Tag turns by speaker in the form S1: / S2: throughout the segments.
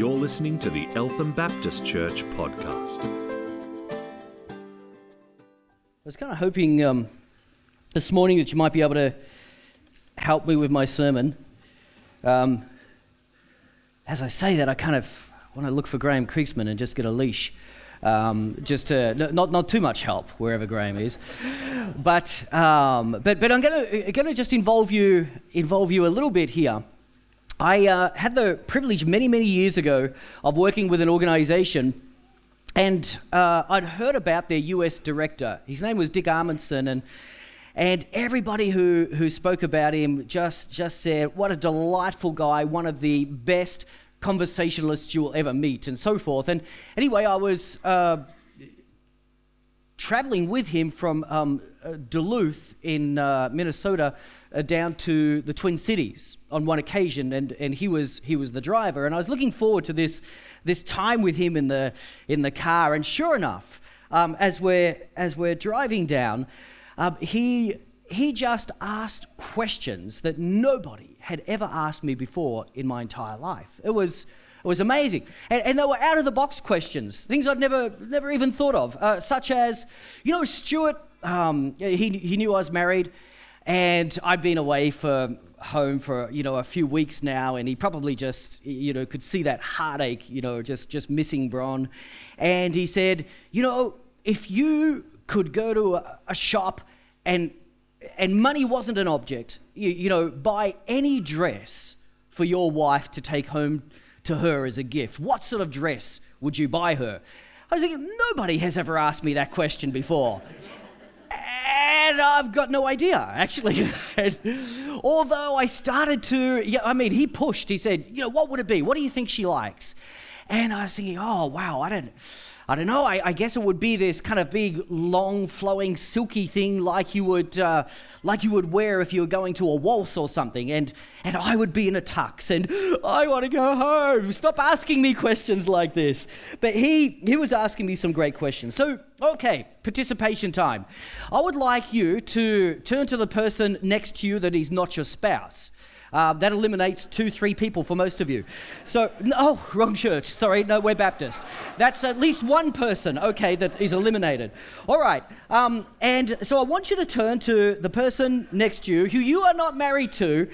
S1: You're listening to the Eltham Baptist Church podcast.
S2: I was kind of hoping um, this morning that you might be able to help me with my sermon. Um, as I say that, I kind of want to look for Graham Kriegsman and just get a leash. Um, just to, not, not too much help wherever Graham is. But, um, but, but I'm going to just involve you, involve you a little bit here. I uh, had the privilege many, many years ago of working with an organization and uh, I'd heard about their US director. His name was Dick Amundsen, and and everybody who, who spoke about him just just said, "What a delightful guy! One of the best conversationalists you'll ever meet," and so forth. And anyway, I was uh, traveling with him from um, uh, Duluth in uh, Minnesota uh, down to the Twin Cities on one occasion, and, and he was he was the driver, and I was looking forward to this this time with him in the in the car, and sure enough, um, as we're as we're driving down, um, he he just asked questions that nobody had ever asked me before in my entire life. It was it was amazing, and, and they were out of the box questions, things I'd never never even thought of, uh, such as, you know, Stewart. Um, he he knew I was married, and I'd been away for home for you know a few weeks now, and he probably just you know could see that heartache, you know, just just missing Bron, and he said, you know, if you could go to a, a shop and and money wasn't an object, you, you know, buy any dress for your wife to take home to her as a gift, what sort of dress would you buy her? I was thinking, nobody has ever asked me that question before. And uh, I've got no idea, actually. Although I started to, yeah, I mean, he pushed. He said, you know, what would it be? What do you think she likes? And I was thinking, oh, wow, I don't, I don't know. I, I guess it would be this kind of big, long, flowing, silky thing like you would, uh, like you would wear if you were going to a waltz or something. And and I would be in a tux, and I want to go home. Stop asking me questions like this. But he he was asking me some great questions. So okay, participation time. I would like you to turn to the person next to you that is not your spouse. Uh, that eliminates two, three people for most of you. So, oh, wrong church. Sorry, no, we're Baptist. That's at least one person, okay, that is eliminated. All right. Um, and so I want you to turn to the person next to you who you are not married to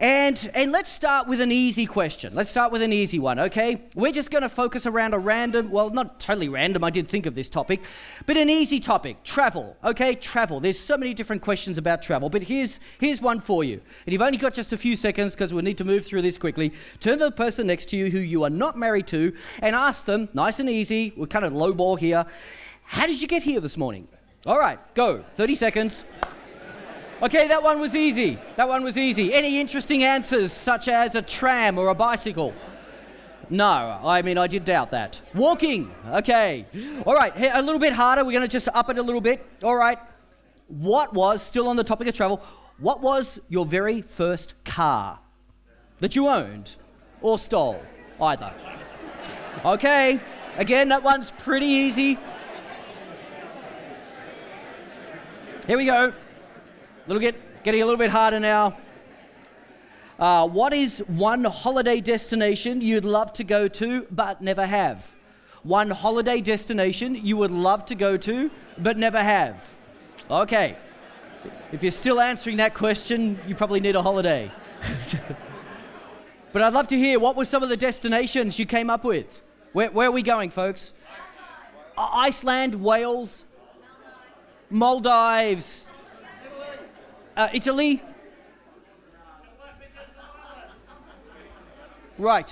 S2: and, and let's start with an easy question. Let's start with an easy one, okay? We're just going to focus around a random, well, not totally random, I did think of this topic, but an easy topic travel, okay? Travel. There's so many different questions about travel, but here's, here's one for you. And you've only got just a few seconds because we need to move through this quickly. Turn to the person next to you who you are not married to and ask them, nice and easy, we're kind of low ball here, how did you get here this morning? All right, go. 30 seconds. Okay, that one was easy. That one was easy. Any interesting answers, such as a tram or a bicycle? No, I mean, I did doubt that. Walking. Okay. All right, a little bit harder. We're going to just up it a little bit. All right. What was, still on the topic of travel, what was your very first car that you owned or stole? Either. Okay. Again, that one's pretty easy. Here we go little get, getting a little bit harder now. Uh, what is one holiday destination you'd love to go to but never have? One holiday destination you would love to go to but never have. Okay. If you're still answering that question, you probably need a holiday. but I'd love to hear what were some of the destinations you came up with? Where, where are we going, folks? Iceland, Wales, Maldives, uh, Italy? Right.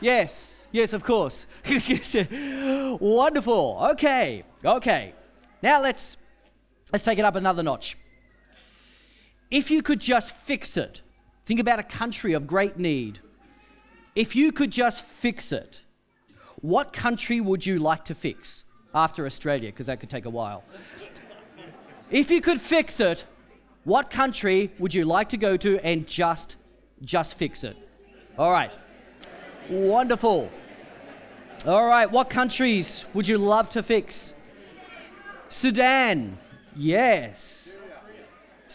S2: Yes, yes, of course. Wonderful. Okay, okay. Now let's let's take it up another notch. If you could just fix it, think about a country of great need. If you could just fix it, what country would you like to fix after Australia? Because that could take a while. If you could fix it, what country would you like to go to and just just fix it? All right. Wonderful. All right, what countries would you love to fix? Sudan. Yes.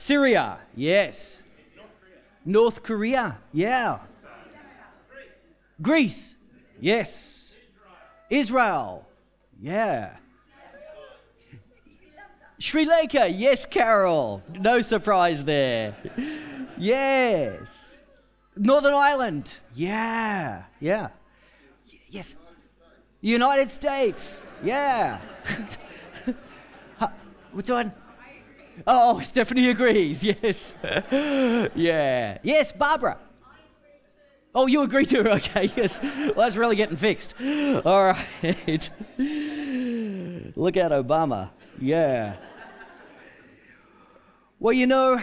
S2: Syria. Yes. North Korea. Yeah. Greece. Yes. Israel. Yeah. Sri Lanka. Yes, Carol. No surprise there. Yes. Northern Ireland. Yeah. Yeah. Yes. United States. Yeah. Which one? Oh, Stephanie agrees. Yes. yeah. Yes, Barbara. Oh, you agree to it? Okay, yes. Well, that's really getting fixed. All right. Look at Obama. Yeah. Well, you know,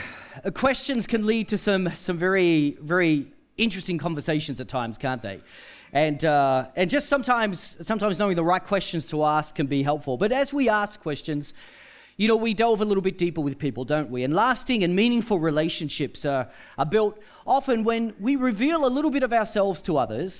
S2: uh, questions can lead to some, some very, very interesting conversations at times, can't they? And, uh, and just sometimes, sometimes knowing the right questions to ask can be helpful. But as we ask questions, you know, we delve a little bit deeper with people, don't we? And lasting and meaningful relationships are, are built often when we reveal a little bit of ourselves to others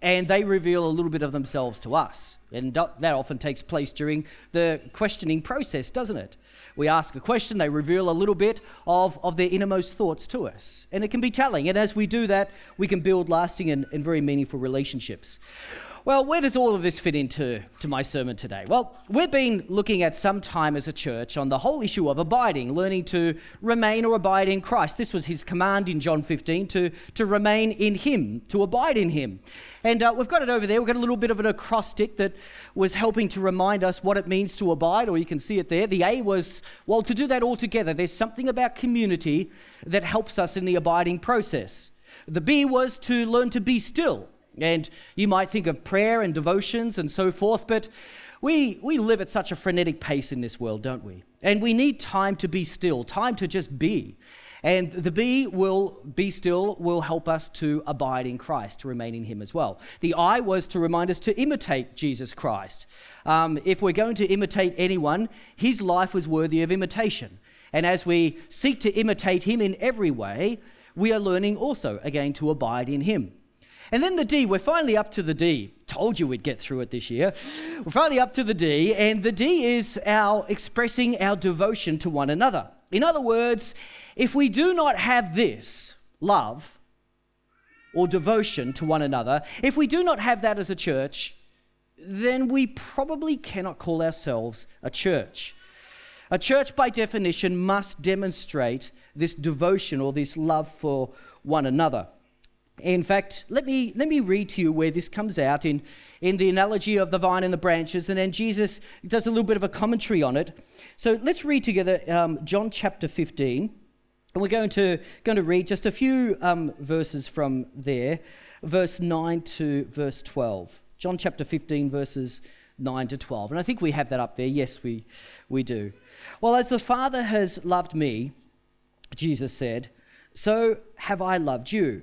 S2: and they reveal a little bit of themselves to us. And that often takes place during the questioning process, doesn't it? We ask a question, they reveal a little bit of, of their innermost thoughts to us. And it can be telling. And as we do that, we can build lasting and, and very meaningful relationships. Well, where does all of this fit into to my sermon today? Well, we've been looking at some time as a church on the whole issue of abiding, learning to remain or abide in Christ. This was his command in John 15 to, to remain in him, to abide in him. And uh, we've got it over there. We've got a little bit of an acrostic that was helping to remind us what it means to abide, or you can see it there. The A was, well, to do that all together. There's something about community that helps us in the abiding process. The B was to learn to be still and you might think of prayer and devotions and so forth, but we, we live at such a frenetic pace in this world, don't we? And we need time to be still, time to just be. And the be will be still will help us to abide in Christ, to remain in Him as well. The I was to remind us to imitate Jesus Christ. Um, if we're going to imitate anyone, His life was worthy of imitation. And as we seek to imitate Him in every way, we are learning also, again, to abide in Him. And then the D, we're finally up to the D. Told you we'd get through it this year. We're finally up to the D, and the D is our expressing our devotion to one another. In other words, if we do not have this, love, or devotion to one another, if we do not have that as a church, then we probably cannot call ourselves a church. A church, by definition, must demonstrate this devotion or this love for one another. In fact, let me, let me read to you where this comes out in, in the analogy of the vine and the branches, and then Jesus does a little bit of a commentary on it. So let's read together um, John chapter 15. And we're going to, going to read just a few um, verses from there, verse 9 to verse 12. John chapter 15, verses 9 to 12. And I think we have that up there. Yes, we, we do. Well, as the Father has loved me, Jesus said, so have I loved you.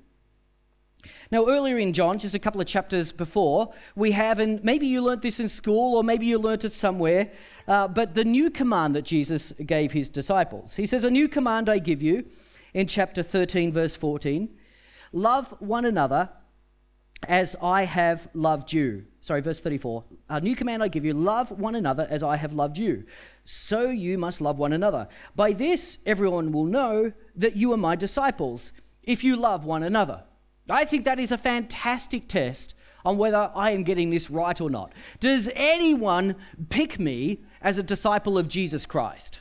S2: Now, earlier in John, just a couple of chapters before, we have, and maybe you learnt this in school or maybe you learnt it somewhere, uh, but the new command that Jesus gave his disciples. He says, A new command I give you in chapter 13, verse 14 love one another as I have loved you. Sorry, verse 34. A new command I give you love one another as I have loved you. So you must love one another. By this, everyone will know that you are my disciples, if you love one another. I think that is a fantastic test on whether I am getting this right or not. Does anyone pick me as a disciple of Jesus Christ?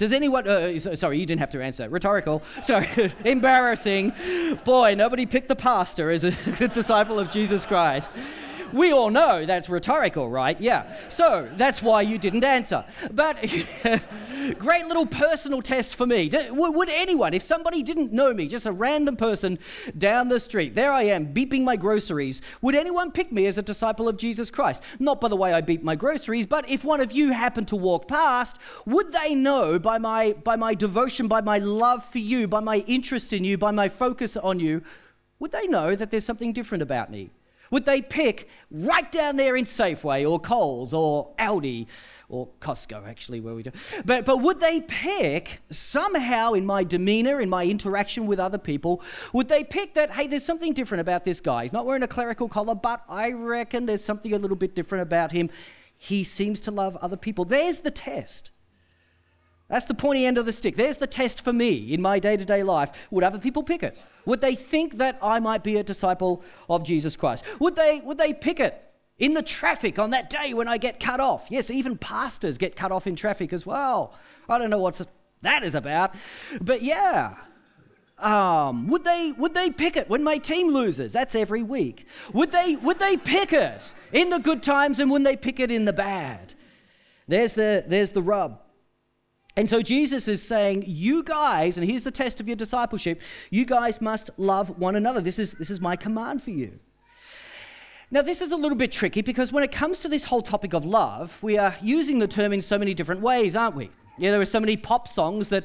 S2: Does anyone, uh, sorry, you didn't have to answer. Rhetorical. Sorry, embarrassing. Boy, nobody picked the pastor as a disciple of Jesus Christ. We all know that's rhetorical, right? Yeah. So that's why you didn't answer. But great little personal test for me. Would anyone, if somebody didn't know me, just a random person down the street, there I am beeping my groceries, would anyone pick me as a disciple of Jesus Christ? Not by the way I beep my groceries, but if one of you happened to walk past, would they know by my, by my devotion, by my love for you, by my interest in you, by my focus on you, would they know that there's something different about me? Would they pick right down there in Safeway or Coles or Aldi or Costco, actually, where we do? But, but would they pick somehow in my demeanor, in my interaction with other people, would they pick that, hey, there's something different about this guy? He's not wearing a clerical collar, but I reckon there's something a little bit different about him. He seems to love other people. There's the test. That's the pointy end of the stick. There's the test for me in my day to day life. Would other people pick it? Would they think that I might be a disciple of Jesus Christ? Would they, would they pick it in the traffic on that day when I get cut off? Yes, even pastors get cut off in traffic as well. I don't know what that is about. But yeah. Um, would they would they pick it when my team loses? That's every week. Would they would they pick it in the good times and when they pick it in the bad? There's the there's the rub. And so Jesus is saying, You guys, and here's the test of your discipleship, you guys must love one another. This is, this is my command for you. Now, this is a little bit tricky because when it comes to this whole topic of love, we are using the term in so many different ways, aren't we? Yeah, there are so many pop songs that,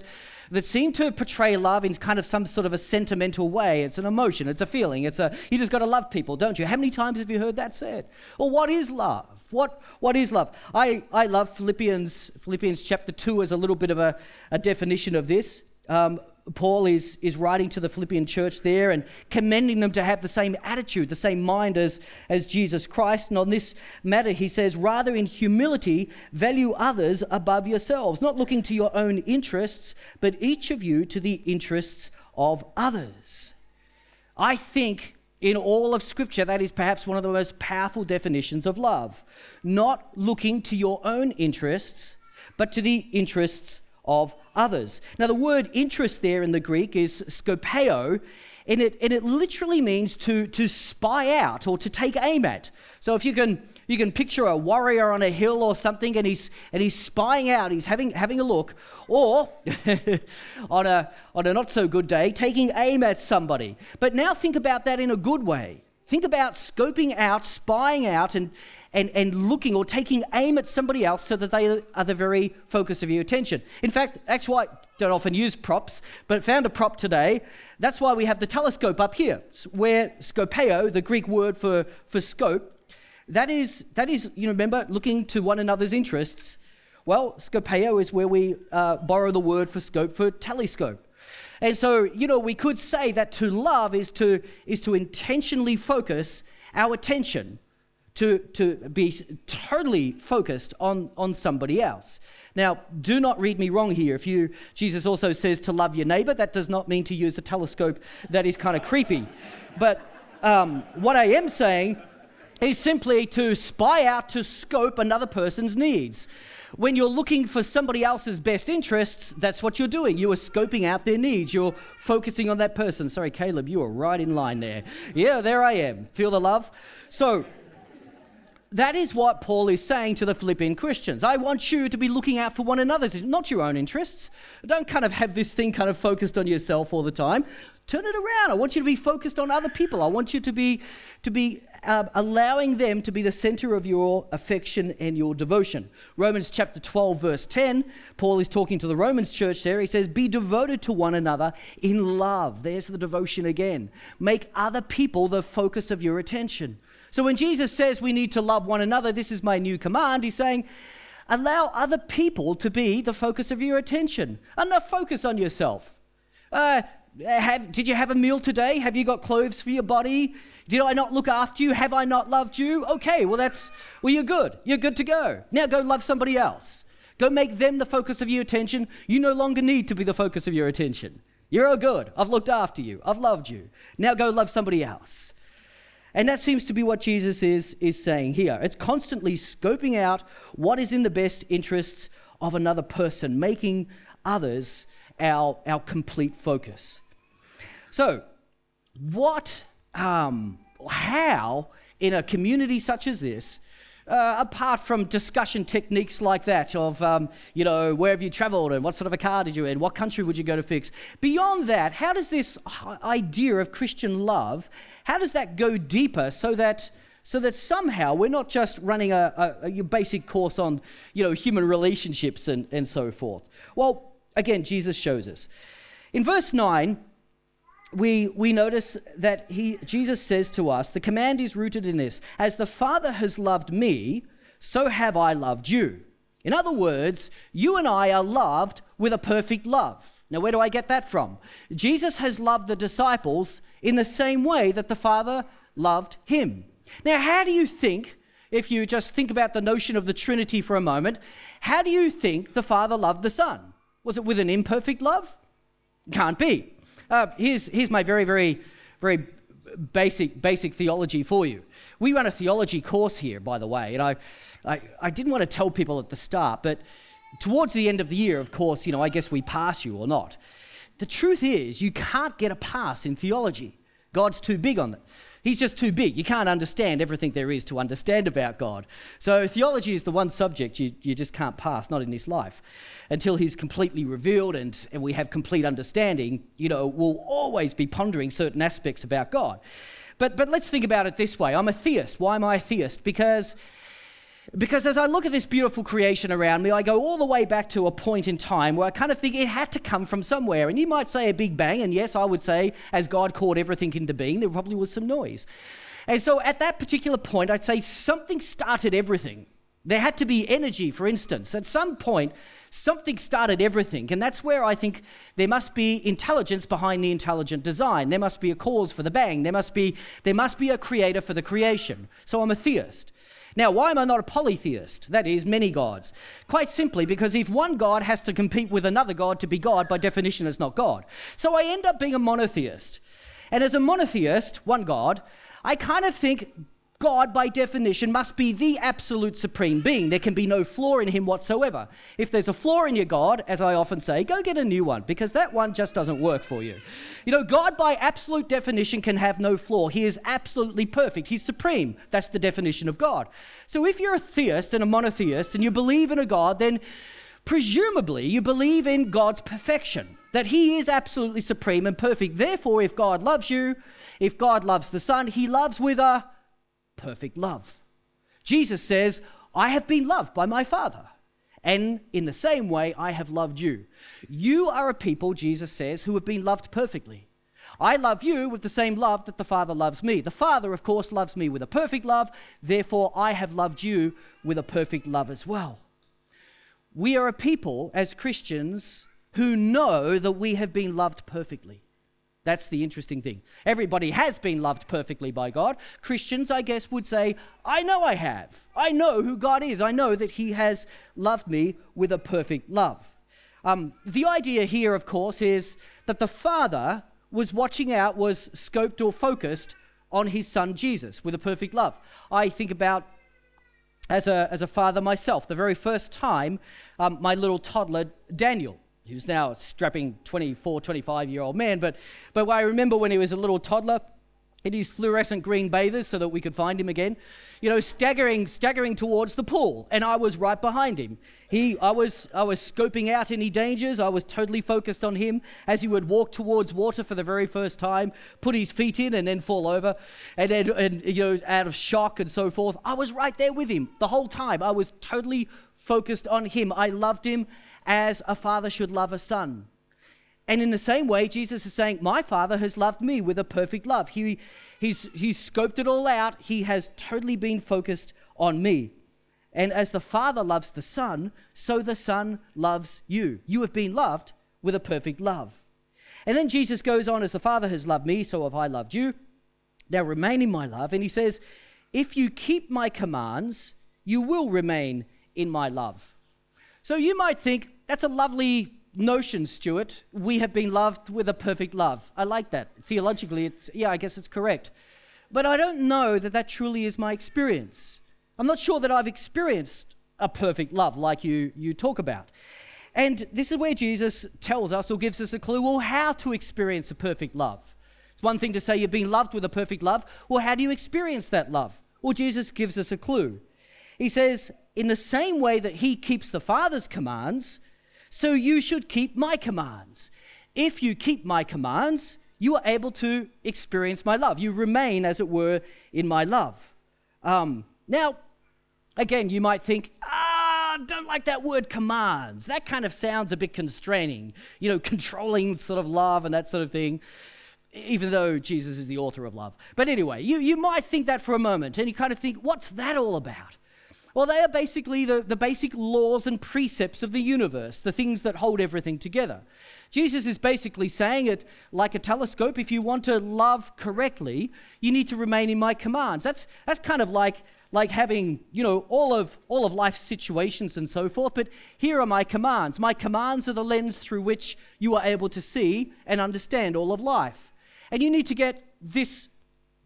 S2: that seem to portray love in kind of some sort of a sentimental way. It's an emotion, it's a feeling, it's a, you just got to love people, don't you? How many times have you heard that said? Well, what is love? What, what is love? I, I love Philippians, Philippians chapter 2 as a little bit of a, a definition of this. Um, Paul is, is writing to the Philippian church there and commending them to have the same attitude, the same mind as, as Jesus Christ. And on this matter, he says, rather in humility, value others above yourselves, not looking to your own interests, but each of you to the interests of others. I think in all of Scripture, that is perhaps one of the most powerful definitions of love. Not looking to your own interests, but to the interests of others. Now, the word interest there in the Greek is skopeo, and it, and it literally means to, to spy out or to take aim at. So if you can, you can picture a warrior on a hill or something and he's, and he's spying out, he's having, having a look, or on, a, on a not so good day, taking aim at somebody. But now think about that in a good way. Think about scoping out, spying out, and, and, and looking or taking aim at somebody else so that they are the very focus of your attention. In fact, that's why I don't often use props, but found a prop today. That's why we have the telescope up here, where skopeo, the Greek word for, for scope, that is, that is, you remember, looking to one another's interests. Well, skopeo is where we uh, borrow the word for scope for telescope. And so, you know, we could say that to love is to, is to intentionally focus our attention to, to be totally focused on, on somebody else. Now, do not read me wrong here. If you, Jesus also says to love your neighbor, that does not mean to use a telescope that is kind of creepy. But um, what I am saying is simply to spy out, to scope another person's needs. When you're looking for somebody else's best interests, that's what you're doing. You are scoping out their needs. You're focusing on that person. Sorry, Caleb, you are right in line there. Yeah, there I am. Feel the love? So, that is what Paul is saying to the Philippian Christians. I want you to be looking out for one another, not your own interests. Don't kind of have this thing kind of focused on yourself all the time. Turn it around. I want you to be focused on other people. I want you to be, to be uh, allowing them to be the center of your affection and your devotion. Romans chapter 12, verse 10, Paul is talking to the Romans church there. He says, Be devoted to one another in love. There's the devotion again. Make other people the focus of your attention. So when Jesus says we need to love one another, this is my new command, he's saying, allow other people to be the focus of your attention. Enough focus on yourself. Uh, have, did you have a meal today? Have you got clothes for your body? Did I not look after you? Have I not loved you? Okay, well that's well you're good. You're good to go. Now go love somebody else. Go make them the focus of your attention. You no longer need to be the focus of your attention. You're all good. I've looked after you. I've loved you. Now go love somebody else. And that seems to be what Jesus is, is saying here. It's constantly scoping out what is in the best interests of another person, making others our, our complete focus. So, what, um, how, in a community such as this, uh, apart from discussion techniques like that of, um, you know, where have you traveled and what sort of a car did you in, what country would you go to fix? Beyond that, how does this idea of Christian love how does that go deeper so that so that somehow we're not just running a, a, a basic course on you know human relationships and, and so forth? Well, again, Jesus shows us. In verse 9, we, we notice that he, Jesus says to us, the command is rooted in this As the Father has loved me, so have I loved you. In other words, you and I are loved with a perfect love. Now, where do I get that from? Jesus has loved the disciples in the same way that the Father loved him. Now, how do you think, if you just think about the notion of the Trinity for a moment, how do you think the Father loved the Son? Was it with an imperfect love? Can't be. Uh, here's, here's my very, very, very basic, basic theology for you. We run a theology course here, by the way, and I, I, I didn't want to tell people at the start, but towards the end of the year, of course, you know, I guess we pass you or not. The truth is, you can't get a pass in theology. God's too big on it. He's just too big. You can't understand everything there is to understand about God. So theology is the one subject you, you just can't pass, not in this life. Until He's completely revealed and, and we have complete understanding, you know, we'll always be pondering certain aspects about God. But, but let's think about it this way. I'm a theist. Why am I a theist? Because because as I look at this beautiful creation around me, I go all the way back to a point in time where I kind of think it had to come from somewhere. And you might say a big bang, and yes, I would say as God called everything into being, there probably was some noise. And so at that particular point, I'd say something started everything. There had to be energy, for instance. At some point, something started everything. And that's where I think there must be intelligence behind the intelligent design. There must be a cause for the bang. There must be, there must be a creator for the creation. So I'm a theist. Now, why am I not a polytheist? That is, many gods. Quite simply because if one God has to compete with another God to be God, by definition, it's not God. So I end up being a monotheist. And as a monotheist, one God, I kind of think God, by definition, must be the absolute supreme being. There can be no flaw in him whatsoever. If there's a flaw in your God, as I often say, go get a new one, because that one just doesn't work for you. You know, God, by absolute definition, can have no flaw. He is absolutely perfect. He's supreme. That's the definition of God. So if you're a theist and a monotheist and you believe in a God, then presumably you believe in God's perfection, that He is absolutely supreme and perfect. Therefore, if God loves you, if God loves the Son, He loves with a perfect love. Jesus says, I have been loved by my Father. And in the same way, I have loved you. You are a people, Jesus says, who have been loved perfectly. I love you with the same love that the Father loves me. The Father, of course, loves me with a perfect love. Therefore, I have loved you with a perfect love as well. We are a people, as Christians, who know that we have been loved perfectly. That's the interesting thing. Everybody has been loved perfectly by God. Christians, I guess, would say, I know I have. I know who God is. I know that He has loved me with a perfect love. Um, the idea here, of course, is that the Father was watching out, was scoped or focused on His Son Jesus with a perfect love. I think about as a, as a father myself, the very first time um, my little toddler, Daniel, who's now a strapping 24, 25 year old man. But, but I remember when he was a little toddler in his fluorescent green bathers so that we could find him again, you know, staggering, staggering towards the pool. And I was right behind him. He, I, was, I was scoping out any dangers. I was totally focused on him as he would walk towards water for the very first time, put his feet in and then fall over, and then, and, you know, out of shock and so forth. I was right there with him the whole time. I was totally focused on him. I loved him as a father should love a son. And in the same way, Jesus is saying, My Father has loved me with a perfect love. He, he's, he's scoped it all out. He has totally been focused on me. And as the Father loves the Son, so the Son loves you. You have been loved with a perfect love. And then Jesus goes on, As the Father has loved me, so have I loved you. Now remain in my love. And he says, If you keep my commands, you will remain in my love. So you might think, that's a lovely notion, Stewart. We have been loved with a perfect love. I like that. Theologically, it's, yeah, I guess it's correct. But I don't know that that truly is my experience. I'm not sure that I've experienced a perfect love like you, you talk about. And this is where Jesus tells us or gives us a clue well, how to experience a perfect love. It's one thing to say you've been loved with a perfect love. Well, how do you experience that love? Well, Jesus gives us a clue. He says, in the same way that he keeps the Father's commands, so you should keep my commands. If you keep my commands, you are able to experience my love. You remain, as it were, in my love. Um, now, again, you might think, ah, don't like that word commands. That kind of sounds a bit constraining. You know, controlling sort of love and that sort of thing. even though Jesus is the author of love. But anyway, you, you might think that for a moment, and you kind of think, what's that all about? Well, they are basically the, the basic laws and precepts of the universe, the things that hold everything together. Jesus is basically saying it like a telescope. If you want to love correctly, you need to remain in my commands. That's, that's kind of like, like having, you know, all of, all of life's situations and so forth. But here are my commands. My commands are the lens through which you are able to see and understand all of life. And you need to get this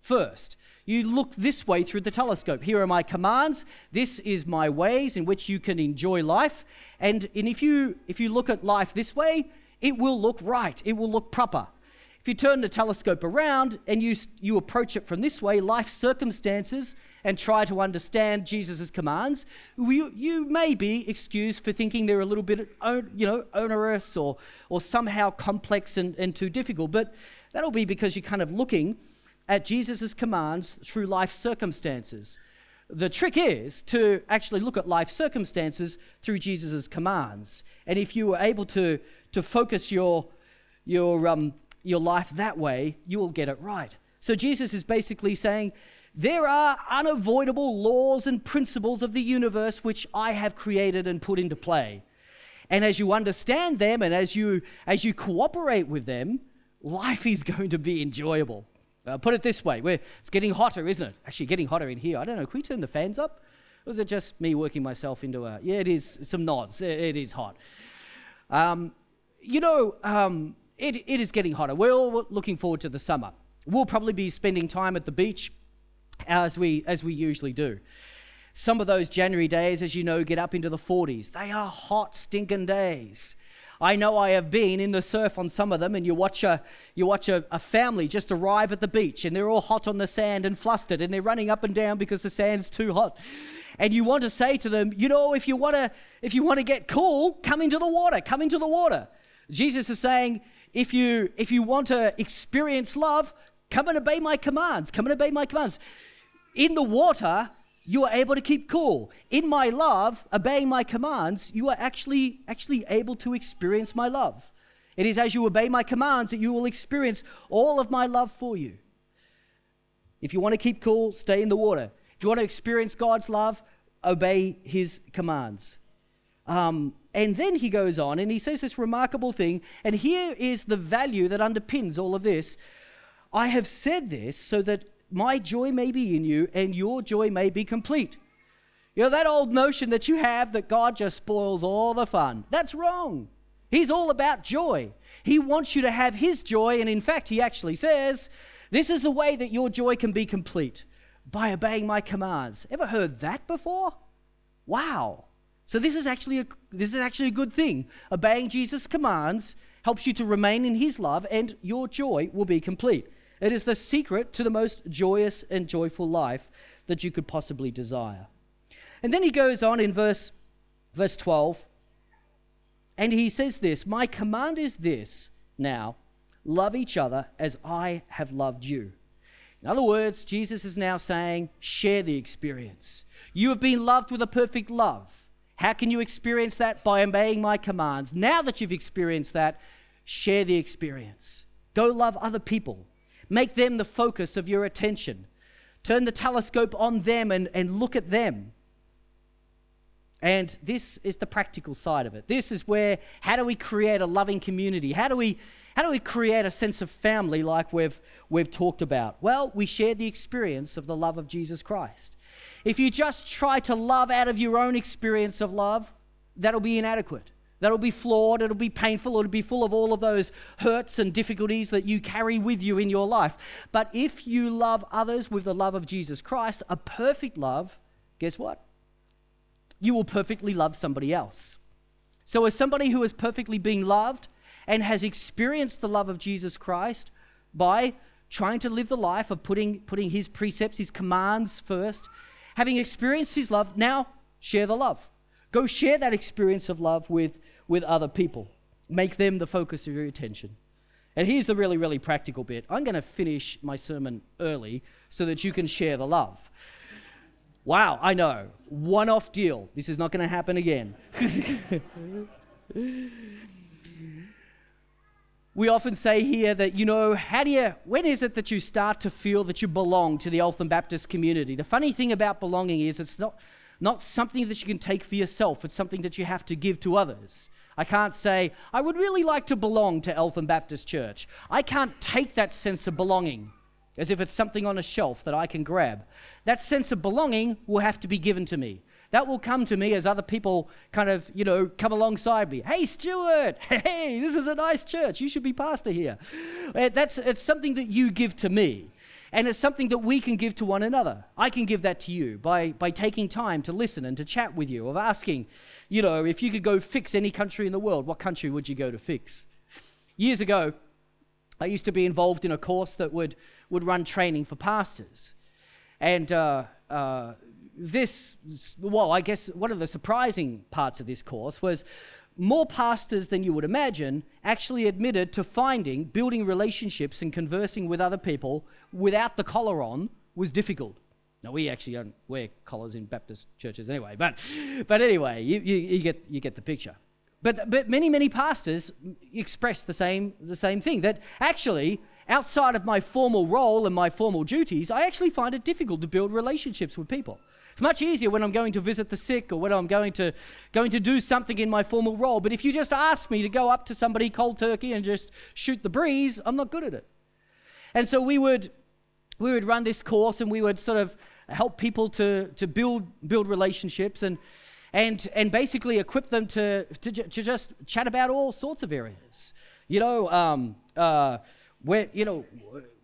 S2: first. You look this way through the telescope. Here are my commands. This is my ways in which you can enjoy life. And, and if, you, if you look at life this way, it will look right. It will look proper. If you turn the telescope around and you, you approach it from this way, life circumstances, and try to understand Jesus' commands, you, you may be excused for thinking they're a little bit you know, onerous or, or somehow complex and, and too difficult. But that'll be because you're kind of looking at Jesus' commands through life circumstances. The trick is to actually look at life circumstances through Jesus' commands. And if you are able to, to focus your, your, um, your life that way, you will get it right. So Jesus is basically saying, there are unavoidable laws and principles of the universe which I have created and put into play. And as you understand them and as you, as you cooperate with them, life is going to be enjoyable. Uh, put it this way it's getting hotter, isn't it? Actually, getting hotter in here. I don't know. Can we turn the fans up? Or is it just me working myself into a. Yeah, it is. Some nods. it, is hot. Um, you know, um, it, it is getting hotter. We're all looking forward to the summer. We'll probably be spending time at the beach as we, as we usually do. Some of those January days, as you know, get up into the 40s. They are hot, stinking days. I know I have been in the surf on some of them, and you watch a you watch a, a, family just arrive at the beach, and they're all hot on the sand and flustered, and they're running up and down because the sand's too hot. And you want to say to them, you know, if you want to if you want to get cool, come into the water, come into the water. Jesus is saying, if you if you want to experience love, come and obey my commands. Come and obey my commands. In the water, you are able to keep cool. In my love, obeying my commands, you are actually, actually able to experience my love. It is as you obey my commands that you will experience all of my love for you. If you want to keep cool, stay in the water. If you want to experience God's love, obey his commands. Um, and then he goes on and he says this remarkable thing, and here is the value that underpins all of this. I have said this so that my joy may be in you and your joy may be complete. You know, that old notion that you have that God just spoils all the fun, that's wrong. He's all about joy. He wants you to have His joy, and in fact, He actually says, This is the way that your joy can be complete by obeying my commands. Ever heard that before? Wow. So this is actually a, this is actually a good thing. Obeying Jesus' commands helps you to remain in His love, and your joy will be complete. It is the secret to the most joyous and joyful life that you could possibly desire. And then he goes on in verse, verse 12, and he says this My command is this now love each other as I have loved you. In other words, Jesus is now saying, share the experience. You have been loved with a perfect love. How can you experience that? By obeying my commands. Now that you've experienced that, share the experience. Go love other people. Make them the focus of your attention. Turn the telescope on them and, and look at them. And this is the practical side of it. This is where how do we create a loving community? How do we how do we create a sense of family like we've we've talked about? Well, we share the experience of the love of Jesus Christ. If you just try to love out of your own experience of love, that'll be inadequate. That'll be flawed, it'll be painful, it'll be full of all of those hurts and difficulties that you carry with you in your life. But if you love others with the love of Jesus Christ, a perfect love, guess what? You will perfectly love somebody else. So, as somebody who has perfectly been loved and has experienced the love of Jesus Christ by trying to live the life of putting, putting his precepts, his commands first, having experienced his love, now share the love. Go share that experience of love with with other people. Make them the focus of your attention. And here's the really, really practical bit. I'm going to finish my sermon early so that you can share the love. Wow, I know. One off deal. This is not going to happen again. we often say here that, you know, how do you, when is it that you start to feel that you belong to the Eltham Baptist community? The funny thing about belonging is it's not, not something that you can take for yourself, it's something that you have to give to others. I can't say, I would really like to belong to Eltham Baptist Church. I can't take that sense of belonging as if it's something on a shelf that I can grab. That sense of belonging will have to be given to me. That will come to me as other people kind of, you know, come alongside me. Hey, Stewart! Hey, this is a nice church. You should be pastor here. Uh, that's, it's something that you give to me. And it's something that we can give to one another. I can give that to you by, by taking time to listen and to chat with you, of asking, you know, if you could go fix any country in the world, what country would you go to fix? Years ago, I used to be involved in a course that would, would run training for pastors. And uh, uh, this, well, I guess one of the surprising parts of this course was more pastors than you would imagine actually admitted to finding building relationships and conversing with other people without the collar on was difficult. Now we actually don't wear collars in Baptist churches anyway, but but anyway, you, you, you get you get the picture. But but many many pastors express the same the same thing that actually outside of my formal role and my formal duties, I actually find it difficult to build relationships with people. It's much easier when I'm going to visit the sick or when I'm going to, going to do something in my formal role. But if you just ask me to go up to somebody cold turkey and just shoot the breeze, I'm not good at it. And so we would, we would run this course and we would sort of help people to, to build, build relationships and, and, and basically equip them to, to, to just chat about all sorts of areas. You know, um, uh, where, you know,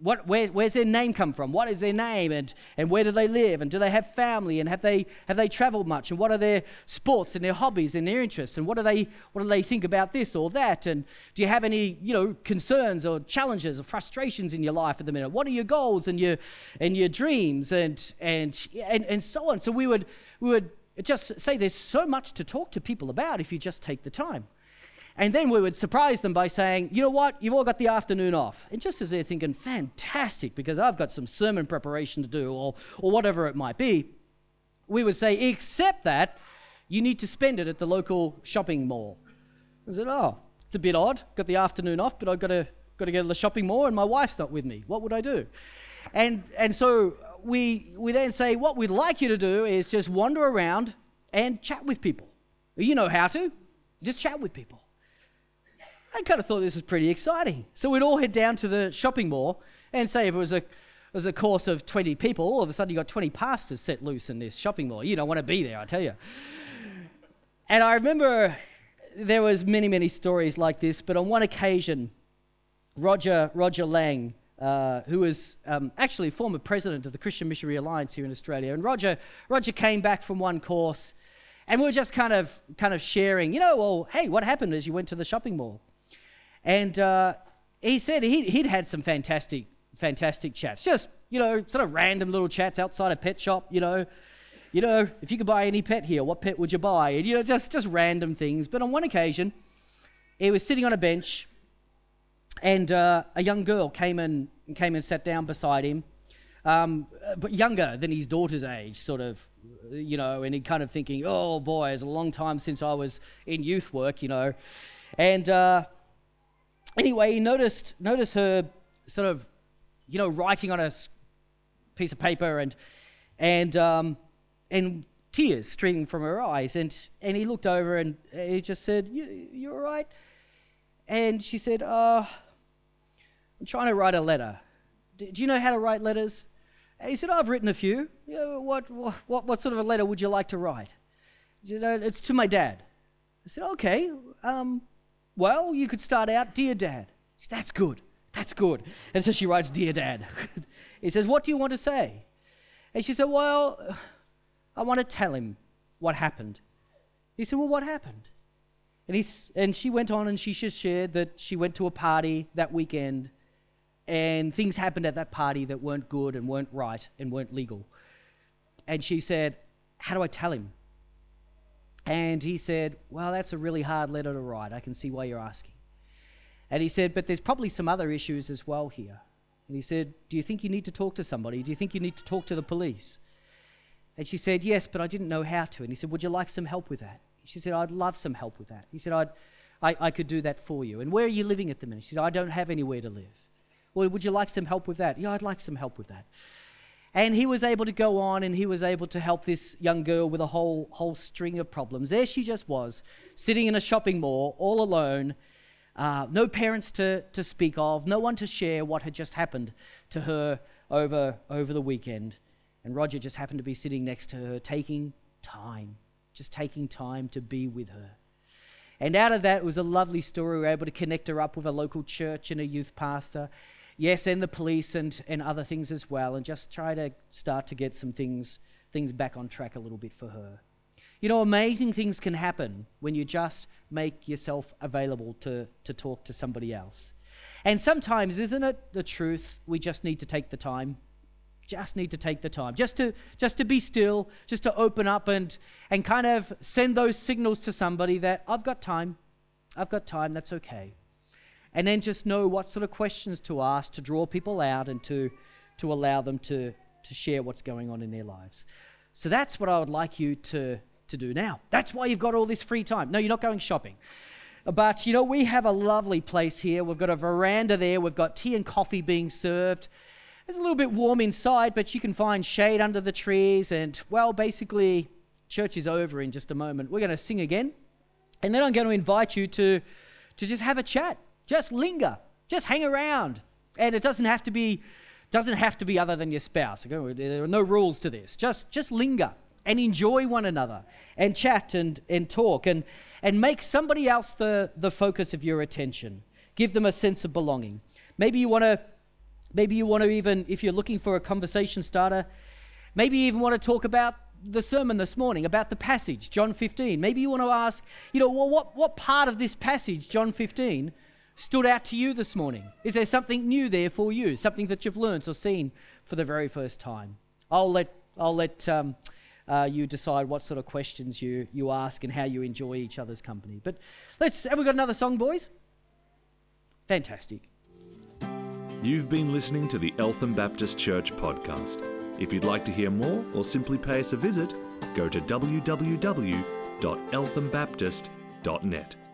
S2: what, where, where's their name come from? What is their name? And, and where do they live? And do they have family? And have they, have they traveled much? And what are their sports and their hobbies and their interests? And what do, they, what do they think about this or that? And do you have any, you know, concerns or challenges or frustrations in your life at the minute? What are your goals and your, and your dreams and, and, and, and so on? So we would, we would just say there's so much to talk to people about if you just take the time. And then we would surprise them by saying, you know what, you've all got the afternoon off. And just as they're thinking, fantastic, because I've got some sermon preparation to do, or, or whatever it might be, we would say, except that you need to spend it at the local shopping mall. I said, oh, it's a bit odd. Got the afternoon off, but I've got to, got to go to the shopping mall and my wife's not with me. What would I do? And, and so we, we then say, what we'd like you to do is just wander around and chat with people. You know how to. Just chat with people. I kind of thought this was pretty exciting. So we'd all head down to the shopping mall and say if it was a it was a course of 20 people, all of a sudden you got 20 pastors set loose in this shopping mall. You don't want to be there, I tell you. And I remember there was many, many stories like this, but on one occasion, Roger, Roger Lang, uh, who was um, actually former president of the Christian Missionary Alliance here in Australia, and Roger, Roger came back from one course, and we were just kind of, kind of sharing, you know, well, hey, what happened as you went to the shopping mall? And uh, he said he'd, he'd had some fantastic, fantastic chats. Just, you know, sort of random little chats outside a pet shop, you know. You know, if you could buy any pet here, what pet would you buy? And, you know, just, just random things. But on one occasion, he was sitting on a bench, and uh, a young girl came and came and sat down beside him, um, but younger than his daughter's age, sort of, you know, and he kind of thinking, oh boy, it's a long time since I was in youth work, you know, and uh, anyway, he noticed, noticed her sort of, you know, writing on a piece of paper and, and, um, and tears streaming from her eyes. And, and he looked over and he just said, you, you all right? And she said, uh, I'm trying to write a letter. Do, do you know how to write letters? And he said, I've written a few. What, what, what sort of a letter would you like to write? You know, it's to my dad. I said, okay. Um, well, you could start out, Dear Dad. That's good. That's good. And so she writes, Dear Dad. he says, What do you want to say? And she said, Well, I want to tell him what happened. He said, Well, what happened? And, he, and she went on and she just shared that she went to a party that weekend and things happened at that party that weren't good and weren't right and weren't legal. And she said, How do I tell him? And he said, Well, that's a really hard letter to write. I can see why you're asking. And he said, But there's probably some other issues as well here. And he said, Do you think you need to talk to somebody? Do you think you need to talk to the police? And she said, Yes, but I didn't know how to. And he said, Would you like some help with that? She said, I'd love some help with that. He said, I'd, I, I could do that for you. And where are you living at the minute? She said, I don't have anywhere to live. Well, would you like some help with that? Yeah, I'd like some help with that. And he was able to go on and he was able to help this young girl with a whole, whole string of problems. There she just was, sitting in a shopping mall, all alone, uh, no parents to, to speak of, no one to share what had just happened to her over, over the weekend. And Roger just happened to be sitting next to her, taking time, just taking time to be with her. And out of that was a lovely story. We were able to connect her up with a local church and a youth pastor yes, and the police and, and other things as well, and just try to start to get some things, things back on track a little bit for her. You know, amazing things can happen when you just make yourself available to, to talk to somebody else. And sometimes, isn't it the truth, we just need to take the time? Just need to take the time. Just to, just to be still, just to open up and, and kind of send those signals to somebody that I've got time. I've got time, that's okay and then just know what sort of questions to ask to draw people out and to, to allow them to, to share what's going on in their lives. So that's what I would like you to, to do now. That's why you've got all this free time. No, you're not going shopping. But, you know, we have a lovely place here. We've got a veranda there. We've got tea and coffee being served. It's a little bit warm inside, but you can find shade under the trees. And, well, basically, church is over in just a moment. We're going to sing again. And then I'm going to invite you to, to just have a chat. Just linger. Just hang around. And it doesn't have to be doesn't have to be other than your spouse. There are no rules to this. Just just linger and enjoy one another and chat and, and talk and, and make somebody else the, the focus of your attention. Give them a sense of belonging. Maybe you want to maybe you want to even if you're looking for a conversation starter, maybe you even want to talk about the sermon this morning about the passage, John 15. Maybe you want to ask, you know, well, what, what part of this passage, John 15, stood out to you this morning? Is there something new there for you? Something that you've learned or seen for the very first time? I'll let, I'll let um, uh, you decide what sort of questions you, you ask and how you enjoy each other's company. But let's, have we got another song, boys? Fantastic.
S1: You've been listening to the Eltham Baptist Church podcast. If you'd like to hear more or simply pay us a visit, go to www.elthambaptist.net.